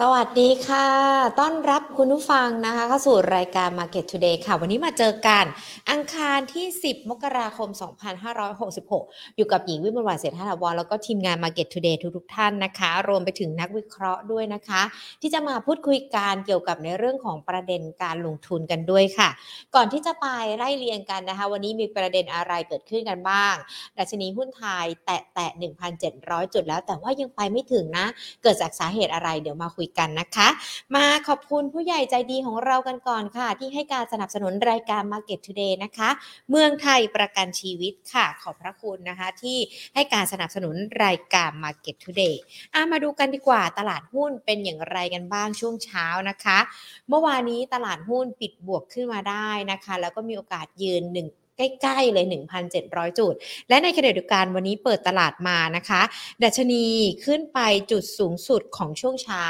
สวัสดีค่ะ ต้อนรับคุณผู้ฟังนะคะ เข้าสู่รายการ Market Today ค่ะ วันนี้มาเจอกัน อังคารที่ 10 มกราคม 2566 อยู่กับหญิงวิมลวานเศรษฐาวรแล้วก็ทีมงาน Market Today ทุกๆท่านนะคะ รวมไปถึงนักวิเคราะห์ด้วยนะคะ ที่จะมาพูดคุยการเกี่ยวกับในเรื่องของประเด็นการลงทุนกันด้วยค่ะ ก่อนที่จะไปไล่เรียงกันนะคะ วันนี้มีประเด็นอะไรเกิดขึ้นกันบ้างดัชนีหุ้นไทยแตะแตะ1,700 จุดแล้ว แต่ว่ายังไปไม่ถึงนะ เกิดจากสาเหตุอะไรเดี๋ยวมาคุยกันนะคะ มาขอบคุณผู้ใหญ่ใจดีของเรากันก่อนค่ะ ที่ให้การสนับสนุนรายการ Market Today นะคะ เมืองไทยประกันชีวิตค่ะ ขอบพระคุณนะคะ ที่ให้การสนับสนุนรายการ Market Today อะมาดูกันดีกว่าตลาดหุ้นเป็นอย่างไรกันบ้างช่วงเช้านะคะ เมื่อวานนี้ตลาดหุ้นปิดบวกขึ้นมาได้นะคะ แล้วก็มีโอกาสยืนหนึ่ง ใกล้ๆเลย 1,700 จุด และในขณะเดียวกันวันนี้เปิดตลาดมานะคะ ดัชนีขึ้นไปจุดสูงสุดของช่วงเช้า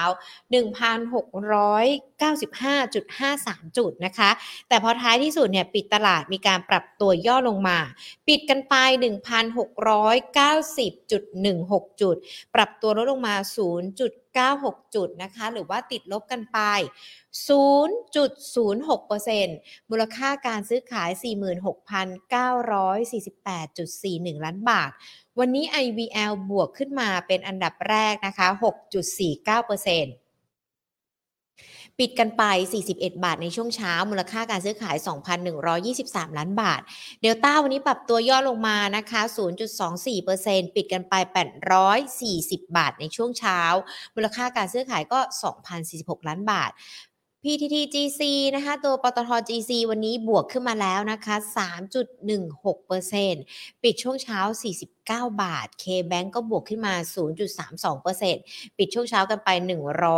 1,695.53 จุดนะคะ แต่พอท้ายที่สุดเนี่ยปิดตลาดมีการปรับตัวย่อลงมา ปิดกันไป 1,690.16 จุด ปรับตัวลดลงมา 96 จุดนะคะ หรือว่าติดลบกันไป 0.06%มูลค่าการซื้อขาย 46,948.41 ล้านบาท วันนี้ IVL บวกขึ้นมาเป็นอันดับแรกนะคะ 6.49% ปิดกันไป 41 บาทในช่วงเช้า มูลค่าการซื้อขาย 2,123 ล้านบาท เดลต้าวันนี้ปรับตัวย่อลงมานะคะ 0.24%ปิดกันไป 840 บาทในช่วงเช้า มูลค่าการซื้อขายก็ 2,046 ล้านบาท PTT GC นะคะ ตัวปตท GC วันนี้บวกขึ้นมาแล้วนะคะ 3.16%ปิดช่วงเช้า 49 บาท KBank ก็บวกขึ้นมา 0.32%ปิดช่วงเช้ากันไป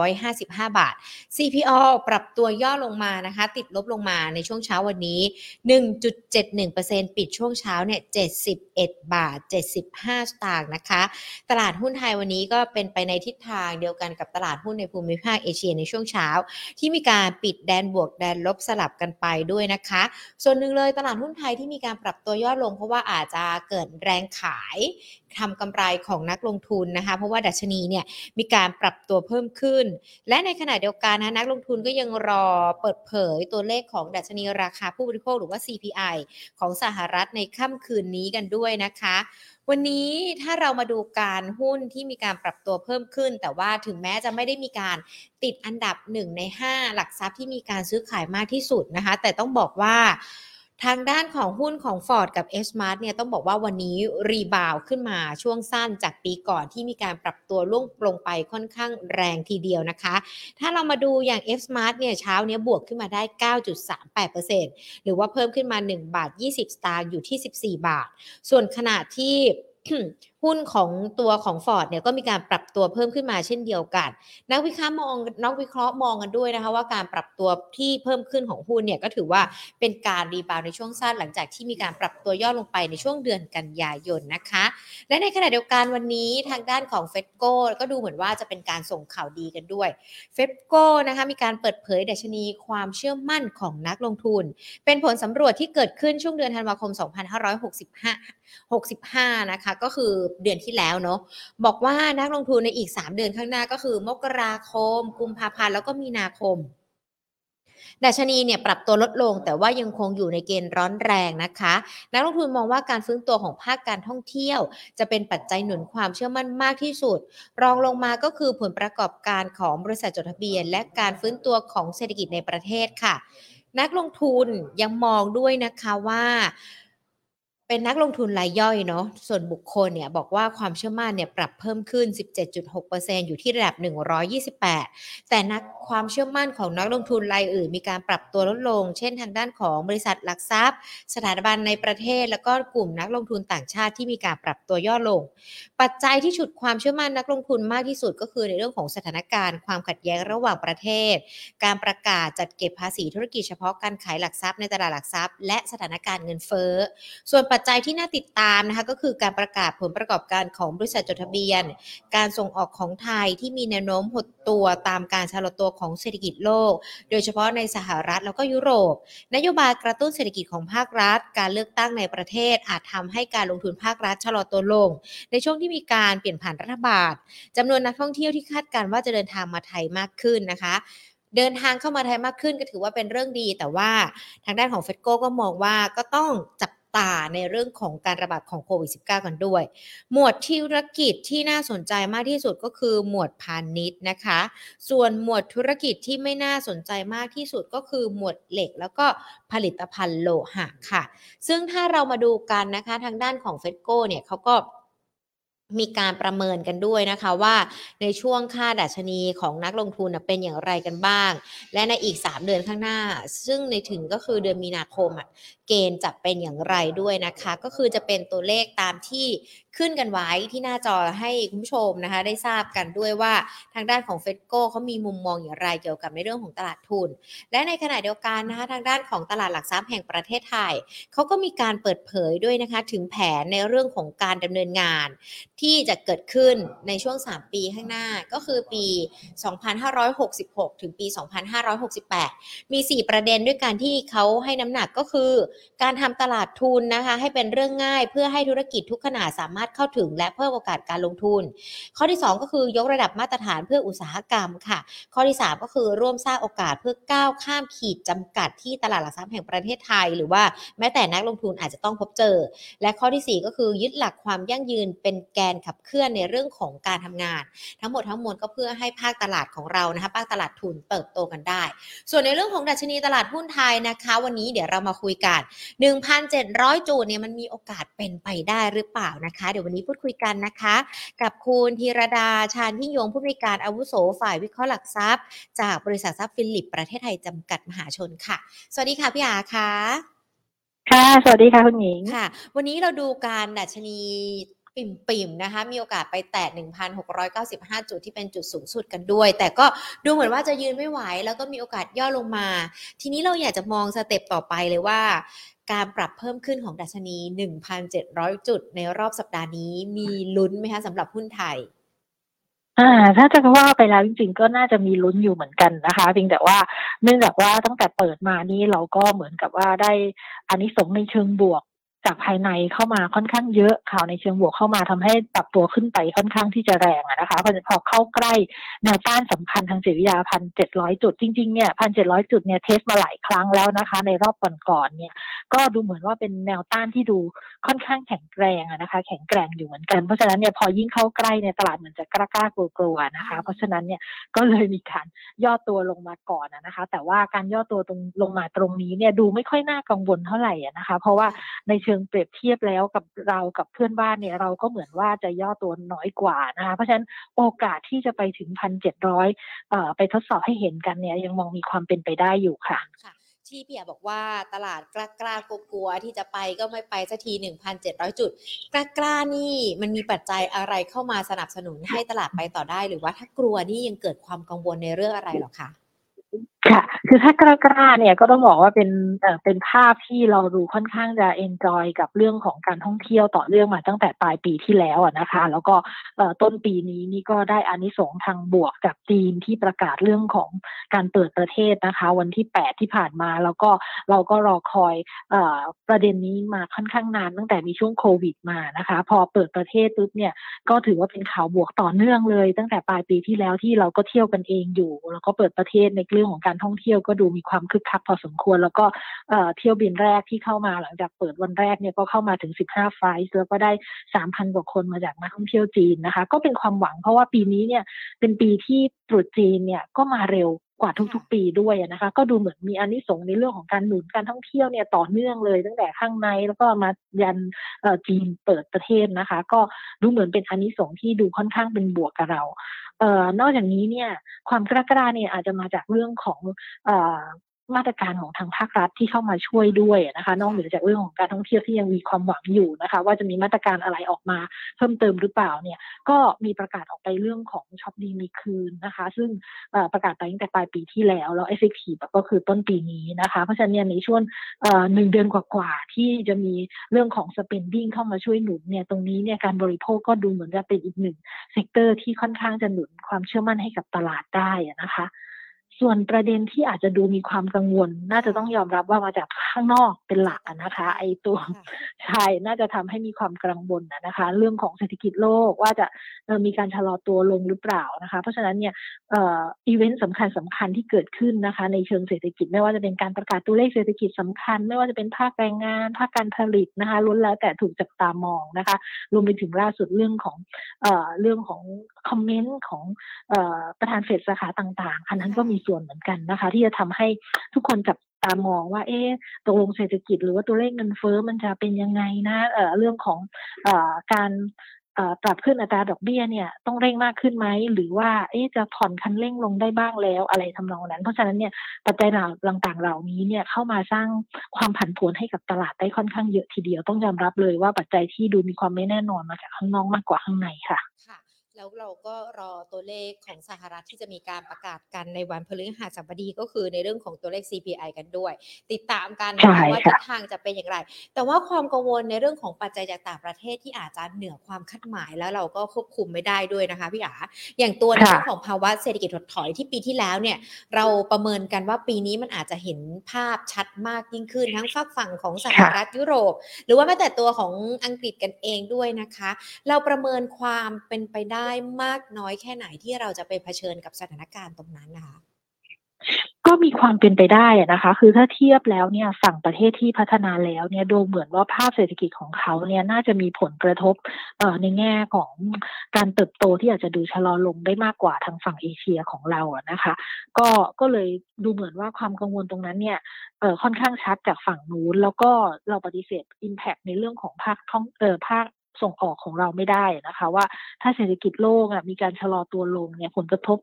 155 บาท CPO ปรับตัวย่อลงมานะคะ ติดลบลงมาในช่วงเช้าวันนี้ 1.71%ปิดช่วงเช้าเนี่ย71 บาท 75 สตางค์นะคะ ตลาดหุ้นไทยวันนี้ก็เป็นไปในทิศทางเดียวกันกับตลาดหุ้นในภูมิภาคเอเชียในช่วงเช้า ที่มีการปิดแดนบวกแดนลบสลับกันไปด้วยนะคะ ส่วนหนึ่งเลยตลาดหุ้นไทยที่มีการปรับตัวย่อลงเพราะว่าอาจจะเกิดแรงขายทำกำไรของนักลงทุนนะคะ เพราะว่าดัชนีเนี่ยมีการปรับตัวเพิ่มขึ้น และในขณะเดียวกันนะนักลงทุนก็ยังรอเปิดเผยตัวเลขของดัชนีราคาผู้บริโภคหรือว่า CPI ของสหรัฐในค่ำคืนนี้กันด้วยนะคะ วันนี้ถ้าเรามาดูการหุ้นที่มีการปรับตัวเพิ่มขึ้น แต่ว่าถึงแม้จะไม่ได้มีการติดอันดับ 1 ใน 5 หลักทรัพย์ที่มีการซื้อขายมากที่สุดนะคะ แต่ต้องบอกว่า ทางด้านของหุ้นของ Ford กับ s m a r t เนี่ยต้องบอกว่าวันนี้รีบาวขึ้นมาช่วงสั้นจากปีก่อนที่มีการปรับตัวล่วงลงไปค่อนข้างแรงทีเดียวนะคะ ถ้าเรามาดูอย่าง F Smart เนี่ยเช้าเนี้ยบวกขึ้นมาได้ 9.38%หรือว่าเพิ่มขึ้นมา 1 บาท 20 สตางค์อยู่ที่ 14 บาท ส่วนขณะที่ หุ้นของตัวของ Ford เนี่ยก็มีการปรับตัวเพิ่มขึ้นมาเช่นเดียวกัน นักวิเคราะห์มองนักวิเคราะห์มองกันด้วยนะคะว่าการปรับตัวที่เพิ่มขึ้นของหุ้นเนี่ยก็ถือว่าเป็นการรีบาวในช่วงสั้นหลังจากที่มีการปรับตัวย่อลงไปในช่วงเดือนกันยายนนะคะ และในขณะเดียวกันวันนี้ทางด้านของเฟดโก้ก็ดูเหมือนว่าจะเป็นการส่งข่าวดีกันด้วยเฟดโก้นะคะมีการเปิดเผยดัชนีความเชื่อมั่นของนักลงทุน เป็นผลสำรวจที่เกิดขึ้นช่วงเดือนธันวาคม 2565 65 นะคะก็คือเดือนที่แล้วเนาะบอกว่านักลงทุนในอีก 3 เดือนข้างหน้าก็คือ มกราคม กุมภาพันธ์แล้วก็มีนาคมดัชนีเนี่ยปรับตัวลดลงแต่ว่ายังคงอยู่ในเกณฑ์ร้อนแรงนะคะ นักลงทุนมองว่าการฟื้นตัวของภาคการท่องเที่ยว จะเป็นปัจจัยหนุนความเชื่อมั่นมากที่สุด รองลงมาก็คือผลประกอบการของบริษัทจดทะเบียน และการฟื้นตัวของเศรษฐกิจในประเทศค่ะ นักลงทุนยังมองด้วยนะคะว่า เป็นนักลงทุนรายย่อยเนาะส่วนบุคคลเนี่ยบอกว่าความเชื่อมั่นเนี่ยปรับเพิ่มขึ้น 17.6%อยู่ที่ระดับ 128 แต่นักความเชื่อมั่นของนักลงทุนรายอื่น มีการปรับตัวลดลง เช่นทางด้านของบริษัทหลักทรัพย์ สถาบันในประเทศ แล้วก็กลุ่มนักลงทุนต่างชาติที่มีการปรับตัวย่อลง ปัจจัยที่ฉุดความเชื่อมั่นนักลงทุนมากที่สุดก็คือในเรื่องของสถานการณ์ ความขัดแย้งระหว่างประเทศ การประกาศจัดเก็บภาษีธุรกิจเฉพาะการขายหลักทรัพย์ในตลาดหลักทรัพย์ และสถานการณ์เงินเฟ้อ ส่วนปัปัจจัยที่น่าติดตามนะคะก็คือการประกาศผลประกอบการของบริษัทจดทะเบียน การส่งออกของไทยที่มีแนวโน้มหดตัวตามการชะลอตัวของเศรษฐกิจโลก โดยเฉพาะในสหรัฐแล้วก็ยุโรป นโยบายกระตุ้นเศรษฐกิจของภาครัฐ การเลือกตั้งในประเทศ อาจทำให้การลงทุนภาครัฐชะลอตัวลง ในช่วงที่มีการเปลี่ยนผ่านรัฐบาลจำนวนนักท่องเที่ยวที่คาดการณ์ว่าจะเดินทางมาไทยมากขึ้นนะคะเดินทางเข้ามาไทยมากขึ้นก็ถือว่าเป็นเรื่องดี แต่ว่าทางด้านของเฟดโก้ก็มองว่าก็ต้องจับ ตาในเรื่องของการระบาดของโควิด -19 กันด้วย หมวดธุรกิจที่น่าสนใจมากที่สุดก็คือหมวดพาณิชย์นะคะ ส่วนหมวดธุรกิจที่ไม่น่าสนใจมากที่สุดก็คือหมวดเหล็ก แล้วก็ผลิตภัณฑ์โลหะค่ะ ซึ่งถ้าเรามาดูกันนะคะทางด้านของเฟดโก้เนี่ยเขาก็มีการประเมินกันด้วยนะคะว่าในช่วงค่าดัชนีของนักลงทุนเป็นอย่างไรกันบ้าง และในอีก 3 เดือนข้างหน้า ซึ่งในถึงก็คือเดือนมีนาคม เกณฑ์จะเป็นอย่างไรด้วยนะคะ ก็คือจะเป็นตัวเลขตามที่ขึ้นกันไว้ที่หน้าจอให้คุณผู้ชมนะคะ ได้ทราบกันด้วยว่าทางด้านของเฟดโก้เขามีมุมมองอย่างไรเกี่ยวกับในเรื่องของตลาดทุน และในขณะเดียวกันนะคะทางด้านของตลาดหลักทรัพย์แห่งประเทศไทยเขาก็มีการเปิดเผยด้วยนะคะ ถึงแผนในเรื่องของการดำเนินงาน ที่จะเกิดขึ้นในช่วง 3 ปีข้างหน้าก็คือปี 2566 ถึงปี 2568 มี 4 ประเด็นด้วยการที่เขาให้น้ำหนักก็คือการทำตลาดทุนนะคะ ให้เป็นเรื่องง่ายเพื่อให้ธุรกิจทุกขนาดสามารถเข้าถึง และเพิ่มโอกาสการลงทุน ข้อที่ 2 ก็คือยกระดับมาตรฐานเพื่ออุตสาหกรรมค่ะ ข้อที่ 3 ก็คือร่วมสร้างโอกาสเพื่อก้าวข้ามขีดจำกัดที่ตลาดหลักทรัพย์แห่งประเทศไทย หรือว่าแม้แต่นักลงทุนอาจจะต้องพบเจอ และข้อที่ 4 ก็คือยึดหลักความยั่งยืนเป็นแกนขับเคลื่อนในเรื่องของการทำงาน ทั้งหมดทั้งมวลก็เพื่อให้ภาคตลาดของเรานะคะภาคตลาดทุนเติบโตกันได้ ส่วนในเรื่องของดัชนีตลาดหุ้นไทยนะคะ วันนี้เดี๋ยวเรามาคุยกัน1,700 จุดเนี่ยมันมีโอกาสเป็นไปได้หรือเปล่านะคะ เดี๋ยววันนี้พูดคุยกันนะคะ กับคุณธีรดาชาญยิ่งยงผู้จัดการอาวุโสฝ่ายวิเคราะห์หลักทรัพย์ จากบริษัทหลักทรัพย์ฟิลลิป ประเทศไทยจำกัดมหาชนค่ะ สวัสดีค่ะพี่อาค่ะ ค่ะ สวัสดีค่ะคุณหญิงค่ะ วันนี้เราดูการดัชนี ปริ่มๆนะคะ มีโอกาสไปแตะ 1,695 จุดที่เป็นจุดสูงสุดกันด้วย แต่ก็ดูเหมือนว่าจะยืนไม่ไหว แล้วก็มีโอกาสย่อลงมา ทีนี้เราอยากจะมอง step ต่อไปเลยว่า การปรับเพิ่มขึ้นของดัชนี 1,700 จุดในรอบสัปดาห์นี้มีลุ้นไหมคะสำหรับหุ้นไทยอ่าถ้าจะว่าไปแล้วจริงๆก็น่าจะมีลุ้นอยู่เหมือนกันนะคะเพียงแต่ว่าเนื่องจากว่าตั้งแต่เปิดมานี่เราก็เหมือนกับว่าได้อานิสงส์ในเชิงบวก จากภายในเข้ามาค่อนข้างเยอะข่าวในเชิงบวกเข้ามาทำให้ปรับตัวขึ้นไปค่อนข้างที่จะแรงนะคะพอพอเข้าใกล้แนวต้านสำคัญทางจิตวิทยาพันเจ็ดร้อยจุดจริงๆเนี่ยพันเจ็ดร้อยจุดเนี่ยเทสมาหลายครั้งแล้วนะคะ ในรอบก่อนๆเนี่ยก็ดูเหมือนว่าเป็นแนวต้านที่ดูค่อนข้างแข็งแกร่งนะคะ แข็งแกร่งอยู่เหมือนกันเพราะฉะนั้นเนี่ยพอยิ่งเข้าใกล้เนี่ยตลาดเหมือนจะกล้ากล้ากลัวๆนะคะ เพราะฉะนั้นเนี่ยก็เลยมีการย่อตัวลงมาก่อนนะคะ แต่ว่าการย่อตัวตรงลงมาตรงนี้เนี่ยดูไม่ค่อยน่ากังวลเท่าไหร่นะคะ เพราะว่าในเชิงเปรียบเทียบแล้วกับเรากับเพื่อนบ้านเนี่ยเราก็เหมือนว่าจะย่อตัวน้อยกว่านะคะเพราะฉะนั้นโอกาสที่จะไปถึงพันเจ็ดร้อยไปทดสอบให้เห็นกันเนี่ยยังมองมีความเป็นไปได้อยู่ค่ะค่ะที่พี่อาบอกว่าตลาดกล้ากล้ากลัวที่จะไปก็ไม่ไปสักที 1,700 จุดกล้ากล้านี่มันมีปัจจัยอะไรเข้ามาสนับสนุนให้ตลาดไปต่อได้ หรือว่าถ้ากลัวนี่ยังเกิดความกังวลในเรื่องอะไรหรอคะค่ะ คือถ้ากล้ากล้าเนี่ยก็ต้องบอกว่าเป็นเอ่อเป็นภาพที่เราดูค่อนข้างจะเอนจอยกับเรื่องของการท่องเที่ยวต่อเนื่องมาตั้งแต่ปลายปีที่แล้วอะนะคะ แล้วก็เอ่อต้นปีนี้นี่ก็ได้อานิสงส์ทางบวกจากจีนที่ประกาศเรื่องของการเปิดประเทศนะคะ วันที่ 8 ที่ผ่านมา แล้วก็เราก็รอคอยเอ่อประเด็นนี้มาค่อนข้างนานตั้งแต่มีช่วงโควิดมานะคะ พอเปิดประเทศปุ๊บเนี่ยก็ถือว่าเป็นข่าวบวกต่อเนื่องเลย ตั้งแต่ปลายปีที่แล้วที่เราก็เที่ยวกันเองอยู่ แล้วก็เปิดประเทศในเรื่องของการท่องเที่ยวก็ดูมีความคึกคักพอสมควร แล้วก็เที่ยวบินแรกที่เข้ามาหลังจากเปิดวันแรกเนี่ยก็เข้ามาถึง 15 ไฟล์แล้วก็ได้ 3,000 กว่าคนมาจากนักท่องเที่ยวจีนนะคะ ก็เป็นความหวังเพราะว่าปีนี้เนี่ยเป็นปีที่ตรุษจีนเนี่ยก็มาเร็ว กว่าทุกๆ ปีด้วยนะคะ ก็ดูเหมือนมีอันิสงส์ในเรื่องของการหนุนการท่องเที่ยวเนี่ยต่อเนื่องเลย ตั้งแต่ข้างในแล้วก็มายันจีนเปิดประเทศนะคะ ก็ดูเหมือนเป็นอันิสงส์ที่ดูค่อนข้างเป็นบวกกับเราเอ่อนอกจากนี้เนี่ยความกล้ากล้าเนี่ยอาจจะมาจากเรื่องของ มาตรการของทางภาครัฐที่เข้ามาช่วยด้วยนะคะ นอกเหนือจากเรื่องของการท่องเที่ยวที่ยังมีความหวังอยู่นะคะ ว่าจะมีมาตรการอะไรออกมาเพิ่มเติมหรือเปล่าเนี่ย ก็มีประกาศออกไปเรื่องของช็อปดีมีคืนนะคะ ซึ่งประกาศไปตั้งแต่ปลายปีที่แล้วแล้ว effective ก็คือต้นปีนี้นะคะ เพราะฉะนั้นในช่วงหนึ่งเดือนกว่าๆที่จะมีเรื่องของ spending เข้ามาช่วยหนุนเนี่ยตรงนี้เนี่ยการบริโภคก็ดูเหมือนจะเป็นอีกหนึ่ง sector ที่ค่อนข้างจะหนุนความเชื่อมั่นให้กับตลาดได้นะคะ ส่วนประเด็นที่อาจจะดูมีความกังวล น่าจะต้องยอมรับว่ามาจากข้างนอกเป็นหลักนะคะ ไอตัวใช่น่าจะทำให้มีความกังวลนะคะ เรื่องของเศรษฐกิจโลกว่าจะมีการชะลอตัวลงหรือเปล่านะคะ เพราะฉะนั้นเนี่ยอีเวนต์สำคัญสำคัญที่เกิดขึ้นนะคะ ในเชิงเศรษฐกิจไม่ว่าจะเป็นการประกาศตัวเลขเศรษฐกิจสำคัญ ไม่ว่าจะเป็นภาคแรงงาน ภาคการผลิตนะคะล้วนแล้วแต่ถูกจับตามองนะคะ รวมไปถึงล่าสุดเรื่องของเรื่องของคอมเมนต์ของประธานเฟดสาขาต่าง ๆ อันนั้นก็มีส่วนเหมือนกันนะคะ ที่จะทำให้ทุกคนจับตามองว่า เอ๊ะตกลงเศรษฐกิจหรือว่าตัวเลขเงินเฟ้อมันจะเป็นยังไงนะเอ่อเรื่องของเอ่อการปรับขึ้นอัตราดอกเบี้ยเนี่ยต้องเร่งมากขึ้นไหมหรือว่าเอ๊จะผ่อนคันเร่งลงได้บ้างแล้วอะไรทำนองนั้น เพราะฉะนั้นเนี่ยปัจจัยต่างๆเหล่านี้เนี่ยเข้ามาสร้างความผันผวนให้กับตลาดได้ค่อนข้างเยอะทีเดียวต้องยอมรับเลยว่าปัจจัยที่ดูมีความไม่แน่นอนมาจากข้างนอกมากกว่าข้างในค่ะ แล้วเราก็รอตัวเลขของสหรัฐที่จะมีการประกาศกันในวันพฤหัสบดีก็คือในเรื่องของตัวเลข CPI กันด้วย ติดตามกันนะคะว่าทิศทางจะเป็นอย่างไร แต่ว่าความกังวลในเรื่องของปัจจัยจากต่างประเทศที่อาจจะเหนือความคาดหมายแล้วเราก็ควบคุมไม่ได้ด้วยนะคะพี่อาอย่างตัวในเรื่องของภาวะเศรษฐกิจถดถอยที่ปีที่แล้วเนี่ยเราประเมินกันว่าปีนี้มันอาจจะเห็นภาพชัดมากยิ่งขึ้นทั้งฝักฝั่งของสหรัฐยุโรป หรือว่าแม้แต่ตัวของอังกฤษกันเองด้วยนะคะ เราประเมินความเป็นไปได้มากน้อยแค่ไหนที่เราจะไปเผชิญกับสถานการณ์ตรงนั้นนะคะก็มีความเป็นไปได้นะคะ คือถ้าเทียบแล้วเนี่ยฝั่งประเทศที่พัฒนาแล้วเนี่ยดูเหมือนว่าภาพเศรษฐกิจของเขาเนี่ยน่าจะมีผลกระทบเอ่อในแง่ของการเติบโตที่อาจจะดูชะลอลงได้มากกว่าทางฝั่งเอเชียของเราอะนะคะ ก็ก็เลยดูเหมือนว่าความกังวลตรงนั้นเนี่ยเอ่อค่อนข้างชัดจากฝั่งนู้นแล้วก็เราปฏิเสธ Impact ในเรื่องของภาคท่องเอ่อภาค ส่งออกของเราไม่ได้นะคะ ว่าถ้าเศรษฐกิจโลกอะมีการชะลอตัวลงเนี่ยผลกระทบ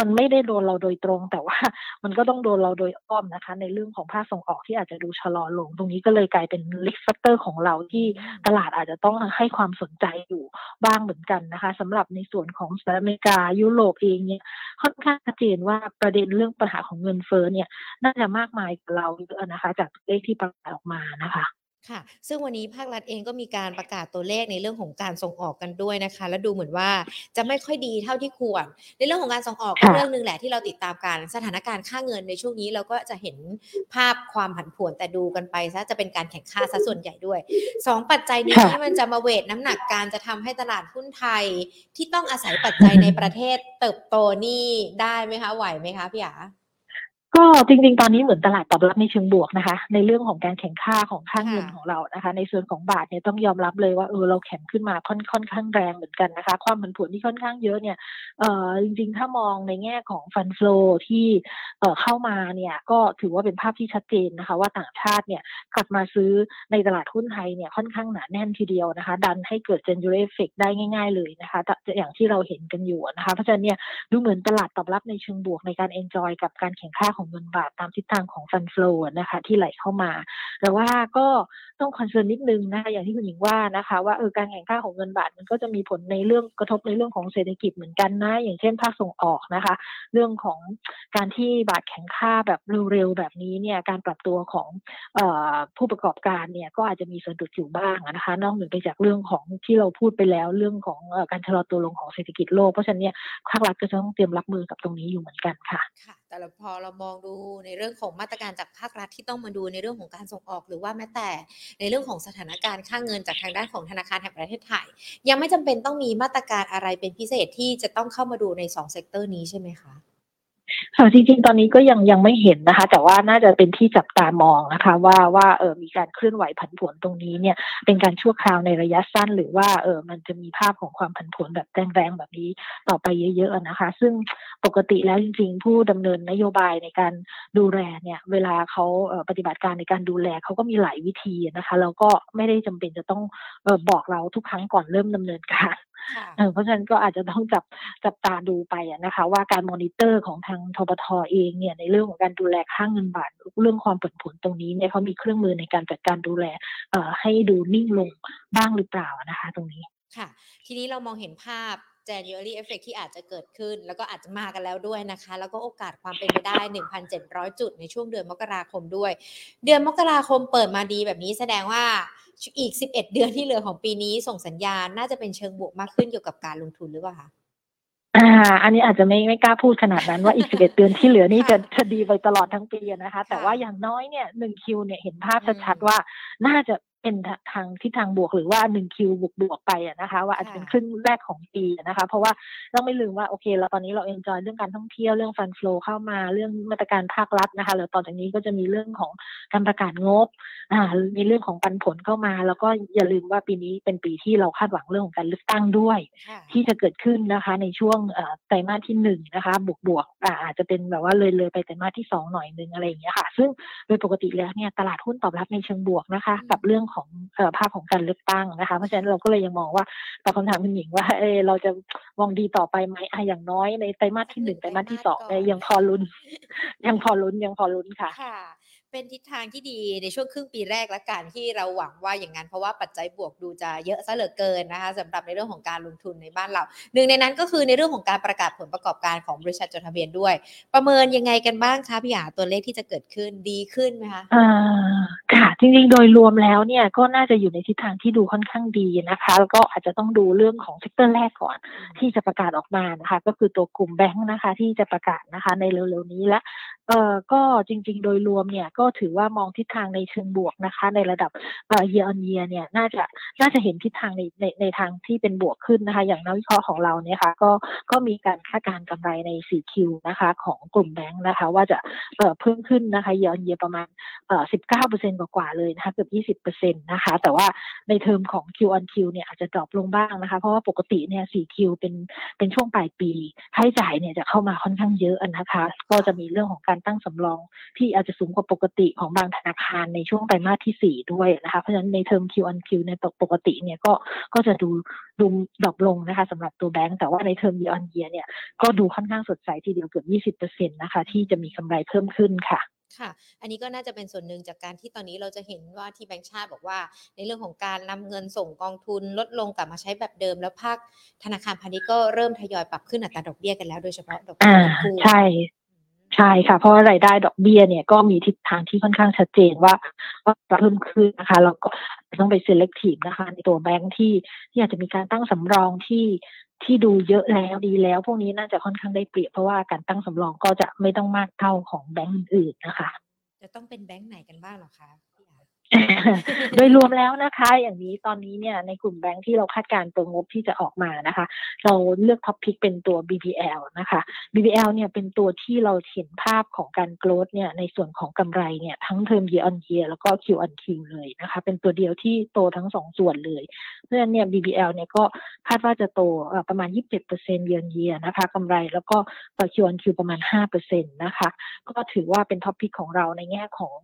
มันไม่ได้โดนเราโดยตรง แต่ว่ามันก็ต้องโดนเราโดยอ้อมนะคะ ในเรื่องของภาคส่งออกที่อาจจะดูชะลอลง ตรงนี้ก็เลยกลายเป็นลิฟเตอร์ของเราที่ตลาดอาจจะต้องให้ความสนใจอยู่บ้างเหมือนกันนะคะสำหรับในส่วนของสหรัฐอเมริกายุโรปเองเนี่ยค่อนข้างชัดเจนว่าประเด็นเรื่องปัญหาของเงินเฟ้อเนี่ย น่าจะมากมายกว่าเราเยอะนะคะ จากเลขที่ประกาศออกมานะคะ ค่ะ ซึ่งวันนี้ภาครัฐเองก็มีการประกาศตัวเลขในเรื่องของการส่งออกกันด้วยนะคะ และดูเหมือนว่าจะไม่ค่อยดีเท่าที่ควร ในเรื่องของการส่งออกก็เรื่องหนึ่งแหละที่เราติดตามการสถานการณ์ค่าเงินในช่วงนี้เราก็จะเห็นภาพความผันผวนแต่ดูกันไปซะจะเป็นการแข่งค่าซะส่วนใหญ่ด้วยสองปัจจัยนี้ที่มันจะมาเวทน้ำหนักการจะทำให้ตลาดหุ้นไทย ที่ต้องอาศัยปัจจัยในประเทศเติบโตนี่ได้ไหมคะไหวไหมคะพี่อา ก็จริงๆ ตอนนี้เหมือนตลาดตอบรับในเชิงบวกนะคะ ในเรื่องของการแข่งค่าของค่าเงินของเรานะคะ ในส่วนของบาทเนี่ยต้องยอมรับเลยว่าเออเราแข็งขึ้นมาค่อนค่อนข้างแรงเหมือนกันนะคะ ความผันผวนที่ค่อนข้างเยอะเนี่ยเอ่อจริงๆ ถ้ามองในแง่ของ fund flow ที่เอ่อเข้ามาเนี่ยก็ถือว่าเป็นภาพที่ชัดเจนนะคะ ว่าต่างชาติเนี่ยกลับมาซื้อในตลาดหุ้นไทยเนี่ยค่อนข้างหนาแน่นทีเดียวนะคะ ดันให้เกิด January effect ได้ง่าย ๆ เลยนะคะอย่างที่เราเห็นกันอยู่นะคะเพราะฉะนั้นเนี่ยดูเหมือนตลาดตอบรับในเชิงบวกในการ enjoy กับการแข็งค่าของเงินบาทตามทิศทางของ fund flow นะคะ ที่ไหลเข้ามา แต่ว่าก็ต้อง concern นิดนึงนะคะอย่างที่คุณหญิงว่านะคะ ว่าเออการแข็งค่าของเงินบาทมันก็จะมีผลในเรื่องกระทบในเรื่องของเศรษฐกิจเหมือนกันนะ อย่างเช่นภาคส่งออกนะคะ เรื่องของการที่บาทแข็งค่าแบบเร็วๆแบบนี้เนี่ยการปรับตัวของอผู้ประกอบการเนี่ยก็อาจจะมีสะดุดอยู่บ้างนะคะ นอกเหนือไปจากเรื่องของที่เราพูดไปแล้วเรื่องของการชะลอตัวลงของเศรษฐกิจโลกเพราะฉะนั้นเนี่ยภาครัฐก็จะต้องเตรียมรับมือกับตรงนี้อยู่เหมือนกันค่ะแต่พอเรามองดูในเรื่องของมาตรการจากภาครัฐที่ต้องมาดูในเรื่องของการส่งออก หรือว่าแม้แต่ในเรื่องของสถานการณ์ค่าเงินจากทางด้านของธนาคารแห่งประเทศไทย ยังไม่จำเป็นต้องมีมาตรการอะไรเป็นพิเศษที่จะต้องเข้ามาดูใน2 sector นี้ใช่ไหมคะ ค่ะจริงๆ ตอนนี้ก็ยังยังไม่เห็นนะคะ แต่ว่าน่าจะเป็นที่จับตามองนะคะ ว่าว่าเออมีการเคลื่อนไหวผันผวนตรงนี้เนี่ย เป็นการชั่วคราวในระยะสั้น หรือว่าเออมันจะมีภาพของความผันผวนแบบแรงๆแบบนี้ต่อไปเยอะๆนะคะ ซึ่งปกติแล้วจริง ๆ ผู้ดำเนินนโยบายในการดูแลเนี่ย เวลาเขาปฏิบัติการในการดูแลเขาก็มีหลายวิธีนะคะ แล้วก็ไม่ได้จำเป็นจะต้องบอกเราทุกครั้งก่อนเริ่มดำเนินการ เออเพราะฉะนั้นก็อาจจะต้องจับจับตาดูไปนะคะ ว่าการมอนิเตอร์ของทางทบทเองเนี่ยในเรื่องของการดูแลค่างเงินบาทเรื่องความผันผวนตรงนี้เนี่ยเขามีเครื่องมือในการจัดการดูแลเอ่อให้ดูนิ่งลงบ้างหรือเปล่านะคะ ตรงนี้ค่ะ ทีนี้เรามองเห็นภาพ January effect ที่อาจจะเกิดขึ้น แล้วก็อาจจะมากันแล้วด้วยนะคะ แล้วก็โอกาสความเป็นไปได้ 1,700 จุดในช่วงเดือนมกราคมด้วย เดือนมกราคมเปิดมาดีแบบนี้แสดงว่าอีก 11 เดือนที่เหลือของปีนี้ส่งสัญญาณน่าจะเป็นเชิงบวกมากขึ้นเกี่ยวกับการลงทุนหรือเปล่าคะอ่า อันนี้อาจจะไม่ไม่กล้าพูดขนาดนั้นว่าอีก 11 เดือนที่เหลือนี่จะจะดีไปตลอดทั้งปีนะคะ แต่ว่าอย่างน้อยเนี่ยหนึ่งคิวเนี่ยเห็นภาพชัดๆว่าน่าจะ เป็นทางที่ทางบวกหรือว่าหนึ่งคิวบวกบวกไปนะคะ ว่าอาจจะเป็นครึ่งแรกของปีนะคะ เพราะว่าต้องไม่ลืมว่าโอเคเราตอนนี้เราเอนจอยเรื่องการท่องเที่ยวเรื่องฟันฟลูเข้ามาเรื่องมาตรการภาครัฐนะคะแล้วต่อจากนี้ก็จะมีเรื่องของการประกาศงบอ่ามีเรื่องของปันผลเข้ามา แล้วก็อย่าลืมว่าปีนี้เป็นปีที่เราคาดหวังเรื่องของการเลือกตั้งด้วย ที่จะเกิดขึ้นนะคะ ในช่วงไตรมาสที่หนึ่งนะคะ บวกบวกอาจจะเป็นแบบว่าเลยเลยไปไตรมาสที่สองหน่อยนึงอะไรอย่างเงี้ยค่ะ ซึ่งโดยปกติแล้วเนี่ยตลาดหุ้นตอบรับในเชิงบวกนะคะ กับเรื่องของภาพของการเลือกตั้งนะคะ เพราะฉะนั้นเราก็เลยยังมองว่าตอบคำถามคุณหญิงว่าเออเราจะมองดีต่อไปไหมอะอย่างน้อยในไตรมาสที่หนึ่งไตรมาสที่สองยังพอลุ้น ยังพอลุ้นยังพอลุ้นค่ะ เป็นทิศทางที่ดีในช่วงครึ่งปีแรกและการที่เราหวังว่าอย่างนั้น เพราะว่าปัจจัยบวกดูจะเยอะซะเหลือเกินนะคะสำหรับในเรื่องของการลงทุนในบ้านเรา หนึ่งในนั้นก็คือในเรื่องของการประกาศผลประกอบการของบริษัทจดทะเบียนด้วย ประเมินยังไงกันบ้างคะพี่หยาตัวเลขที่จะเกิดขึ้นดีขึ้นไหมคะอ่าค่ะจริงๆ โดยรวมแล้วเนี่ยก็น่าจะอยู่ในทิศทางที่ดูค่อนข้างดีนะคะแล้วก็อาจจะต้องดูเรื่องของ sector แรกก่อนที่จะประกาศออกมานะคะก็คือตัวกลุ่มแบงค์นะคะที่จะประกาศนะคะในเร็วๆนี้และเอ่อก็จริง ๆ โดยรวมเนี่ยก็ถือว่ามองทิศทางในเชิงบวกนะคะ ในระดับเอ่อ year on year เนี่ยน่าจะน่าจะเห็นทิศทางในในในทางที่เป็นบวกขึ้นนะคะ อย่างนักวิเคราะห์ของเราเนี่ยค่ะก็ก็มีการคาดการกำไรใน 4Q นะคะ ของกลุ่มแบงค์นะคะ ว่าจะเอ่อเพิ่มขึ้นนะคะ year on year ประมาณเอ่อ19%กว่าๆเลยนะคะเกือบ20%นะคะ แต่ว่าในเทอมของ Q on Q เนี่ยอาจจะ drop ลงบ้างนะคะ เพราะว่าปกติเนี่ย 4Q เป็นเป็นช่วงปลายปีค่าใช้จ่ายเนี่ยจะเข้ามาค่อนข้างเยอะนะคะ ก็จะมีเรื่องของการตั้งสำรองที่อาจจะสูงกว่าปกติของบางธนาคารในช่วงไตรมาสที่ 4 ด้วยนะคะเพราะฉะนั้นในเทอม Q on Q ในปกติเนี่ยก็ก็จะดูดู drop ลงนะคะสำหรับตัวแบงก์แต่ว่าในเทอม year on year เนี่ยก็ดูค่อนข้างสดใสทีเดียวเกือบ20%นะคะที่จะมีกำไรเพิ่มขึ้นค่ะค่ะ อันนี้ก็น่าจะเป็นส่วนหนึ่งจากการที่ตอนนี้เราจะเห็นว่าที่แบงก์ชาติบอกว่า ในเรื่องของการนำเงินส่งกองทุนลดลงกลับมาใช้แบบเดิม แล้วภาคธนาคารพาณิชย์ก็เริ่มทยอยปรับขึ้นอัตราดอกเบี้ยกันแล้วโดยเฉพาะดอกเบี้ยคู่ใช่ ใช่ค่ะ เพราะรายได้ดอกเบี้ยเนี่ยก็มีทิศทางที่ค่อนข้างชัดเจนว่าว่าเพิ่มขึ้นนะคะแล้วก็ต้องไป selective นะคะ ในตัวแบงค์ที่ที่อาจจะมีการตั้งสำรองที่ที่ดูเยอะแล้วดีแล้ว พวกนี้น่าจะค่อนข้างได้เปรียบเพราะว่าการตั้งสำรองก็จะไม่ต้องมากเท่าของแบงค์อื่นๆนะคะ จะต้องเป็นแบงค์ไหนกันบ้างหรอคะ โดยรวมแล้วนะคะ อย่างนี้ตอนนี้เนี่ยในกลุ่มแบงค์ที่เราคาดการณ์ตัวงบที่จะออกมานะคะ เราเลือก top pick เป็นตัว BBL นะคะ BBL เนี่ยเป็นตัวที่เราเห็นภาพของการ growth เนี่ยในส่วนของกำไรเนี่ยทั้ง term year on year แล้วก็ Q on Q เลยนะคะ เป็นตัวเดียวที่โตทั้งสองส่วนเลยเพราะฉะนั้นเนี่ย BBL เนี่ยก็คาดว่าจะโตประมาณ 27% year on year นะคะกำไรแล้วก็ต่อ Q on Q ประมาณ 5%นะคะ ก็ถือว่าเป็นท็อปพิกของเราในแง่ของ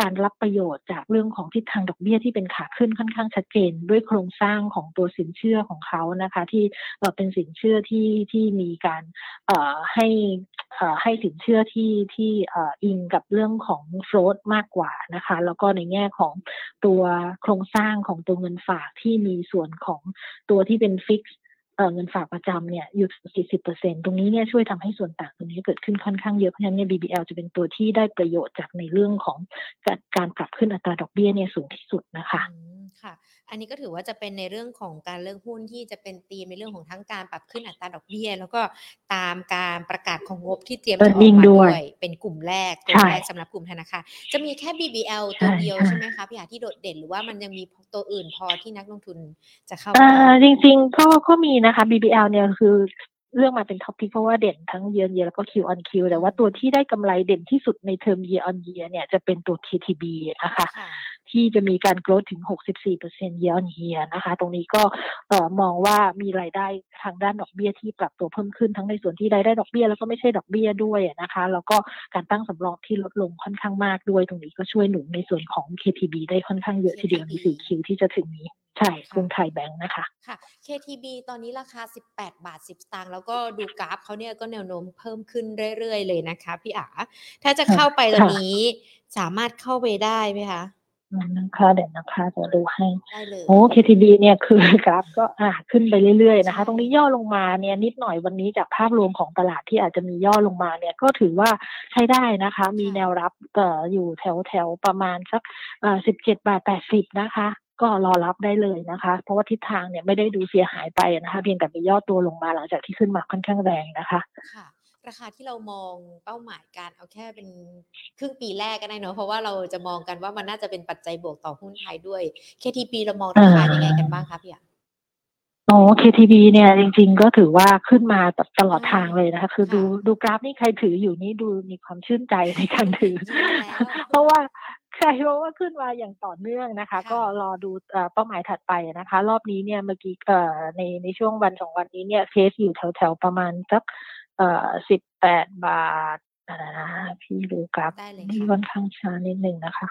การรับประโยชน์จากเรื่องของทิศทางดอกเบี้ยที่เป็นขาขึ้นค่อนข้างชัดเจน ด้วยโครงสร้างของตัวสินเชื่อของเขานะคะ ที่เป็นสินเชื่อที่ที่มีการให้ให้สินเชื่อที่ที่อิงกับเรื่องของโฟลตมากกว่านะคะ แล้วก็ในแง่ของตัวโครงสร้างของตัวเงินฝากที่มีส่วนของตัวที่เป็นฟิกซ์ เงินฝากประจำเนี่ยอยู่ 40%ตรงนี้เนี่ยช่วยทำให้ส่วนต่างตรงนี้เกิดขึ้นค่อนข้างเยอะเพราะฉะนั้นเนี่ย BBL จะเป็นตัวที่ได้ประโยชน์จากในเรื่องของการปรับขึ้นอัตราดอกเบี้ยเนี่ยสูงที่สุดนะคะค่ะ อันนี้ก็ถือว่าจะเป็นในเรื่องของการเลือกหุ้นที่จะเป็นตีมในเรื่องของทั้งการปรับขึ้นอัตราดอกเบี้ย แล้วก็ตามการประกาศของงบที่เตรียมจะออกมาด้วยเป็นกลุ่มแรกกลุ่มแรกสำหรับกลุ่มธนาคารจะมีแค่ BBL ตัวเดียวใช่ไหมคะพี่อาที่โดดเด่นหรือว่ามันยังมีตัวอื่นพอที่นักลงทุนจะเข้าจริงๆก็ก็มีนะคะ BBL เนี่ยคือเรื่องมาเป็น top pick เพราะว่าเด่นทั้ง year year แล้วก็คิวออนคิวแต่ว่าตัวที่ได้กำไรเด่นที่สุดใน term year on year เนี่ยจะเป็นตัว KTB นะคะ ที่จะมีการ growth ถึง 64% year on year นะคะ ตรงนี้ก็มองว่ามีรายได้ทางด้านดอกเบี้ยที่ปรับตัวเพิ่มขึ้นทั้งในส่วนที่รายได้ดอกเบี้ยแล้วก็ไม่ใช่ดอกเบี้ยด้วยนะคะ แล้วก็การตั้งสำรองที่ลดลงค่อนข้างมากด้วย ตรงนี้ก็ช่วยหนุนในส่วนของ KTB ได้ค่อนข้างเยอะทีเดียวในสี่ Q ที่จะถึงนี้ใช่ค่ะกรุงไทยแบงค์นะคะ ค่ะ KTB ตอนนี้ราคา 18 บาท 10 สตางค์แล้วก็ดูกราฟเขาเนี่ยก็แนวโน้มเพิ่มขึ้นเรื่อยๆ เลยนะคะ พี่อาถ้าจะค่ะเข้าไปตอนค่ะนี้สามารถเข้าไปได้ไหมคะอืม นะคะเดี๋ยวนะคะจะดูให้ได้เลยโอ้ KTB เนี่ยคือกราฟก็อ่าขึ้นไปเรื่อยๆนะคะใช่ตรงนี้ย่อลงมาเนี่ยนิดหน่อยวันนี้จากภาพรวมของตลาดที่อาจจะมีย่อลงมาเนี่ยก็ถือว่าใช้ได้นะคะ มีแนวรับเอ่ออยู่แถวแถวๆประมาณสักเอ่อสิบเจ็ดบาทแปดสิบนะคะก็รอรับได้เลยนะคะ เพราะว่าทิศทางเนี่ยไม่ได้ดูเสียหายไปนะคะ เพียงแต่มีย่อตัวลงมาหลังจากที่ขึ้นมาค่อนข้างแรงนะคะค่ะ ราคาที่เรามองเป้าหมายการเอาแค่เป็นครึ่งปีแรกก็ได้เนอะเพราะว่าเราจะมองกันว่ามันน่าจะเป็นปัจจัยบวกต่อหุ้นไทยด้วย KTB เรามองราคายังไงกันบ้างคะพี่อาโอ้ KTB เนี่ยจริงๆก็ถือว่าขึ้นมาแบบตลอดใช่ทางเลยนะคะ คือค่ะดูดูกราฟนี่ใครถืออยู่นี่ดูมีความชื่นใจในการถือยิ่งแล้วเพราะว่าใช่เพราะว่าขึ้นมาอย่างต่อเนื่องนะคะค่ะก็รอดูเอ่อเป้าหมายถัดไปนะคะ รอบนี้เนี่ยเมื่อกี้เอ่อในในช่วงวันสองวันนี้เนี่ยเทรดอยู่แถวแถวๆประมาณสัก เอ่อสิบแปดบาทอะไรนะพี่ดูกราฟได้เลยนี่ค่ะค่อนข้างช้านิดหนึ่งนะคะ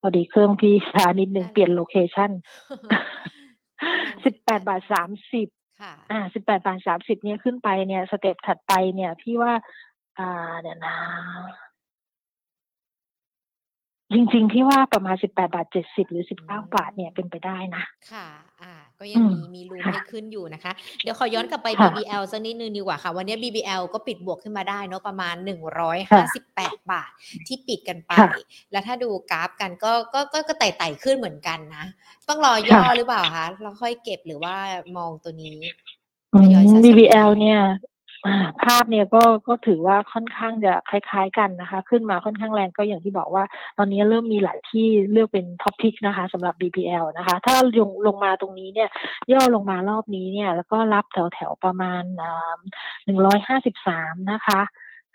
พอดีเครื่องพี่ช้านิดหนึ่งได้เลยเปลี่ยน location ประมาณสิบแปดบาทสามสิบค่ะอ่าสิบแปดบาทสามสิบเนี่ยขึ้นไปเนี่ย step ถัดไปเนี่ยพี่ว่า อ่าเดี๋ยวนะ จริงๆพี่ว่าประมาณสิบแปดบาทเจ็ดสิบหรือสิบเก้าบาทเนี่ยเป็นไปได้นะ ค่ะ อ่า ก็ยังอืมมีมีรูมค่ะให้ขึ้นอยู่นะคะ เดี๋ยวขอย้อนกลับไป ค่ะ BBL สักนิดนึงดีกว่าค่ะ วันนี้ BBL ก็ปิดบวกขึ้นมาได้เนาะประมาณค่ะ158 บาทที่ปิดกันไป ค่ะ แล้วถ้าดูกราฟกันก็ก็ก็ก็ไต่ไต่ขึ้นเหมือนกันนะ ต้องรอย่อค่ะหรือเปล่าคะแล้วค่อยเก็บหรือว่ามองตัวนี้ อืทยอยสะสมม BBL เนี่ยอ่า ภาพเนี่ยก็ก็ถือว่าค่อนข้างจะคล้ายๆกันนะคะ ขึ้นมาค่อนข้างแรงก็อย่างที่บอกว่า ตอนนี้เริ่มมีหลายที่เลือกเป็นท็อปพิกนะคะสำหรับ BBL นะคะ ถ้าลงลงมาตรงนี้เนี่ยย่อลงมารอบนี้เนี่ย แล้วก็รับแถวๆประมาณหนึ่งร้อยห้าสิบสามนะคะ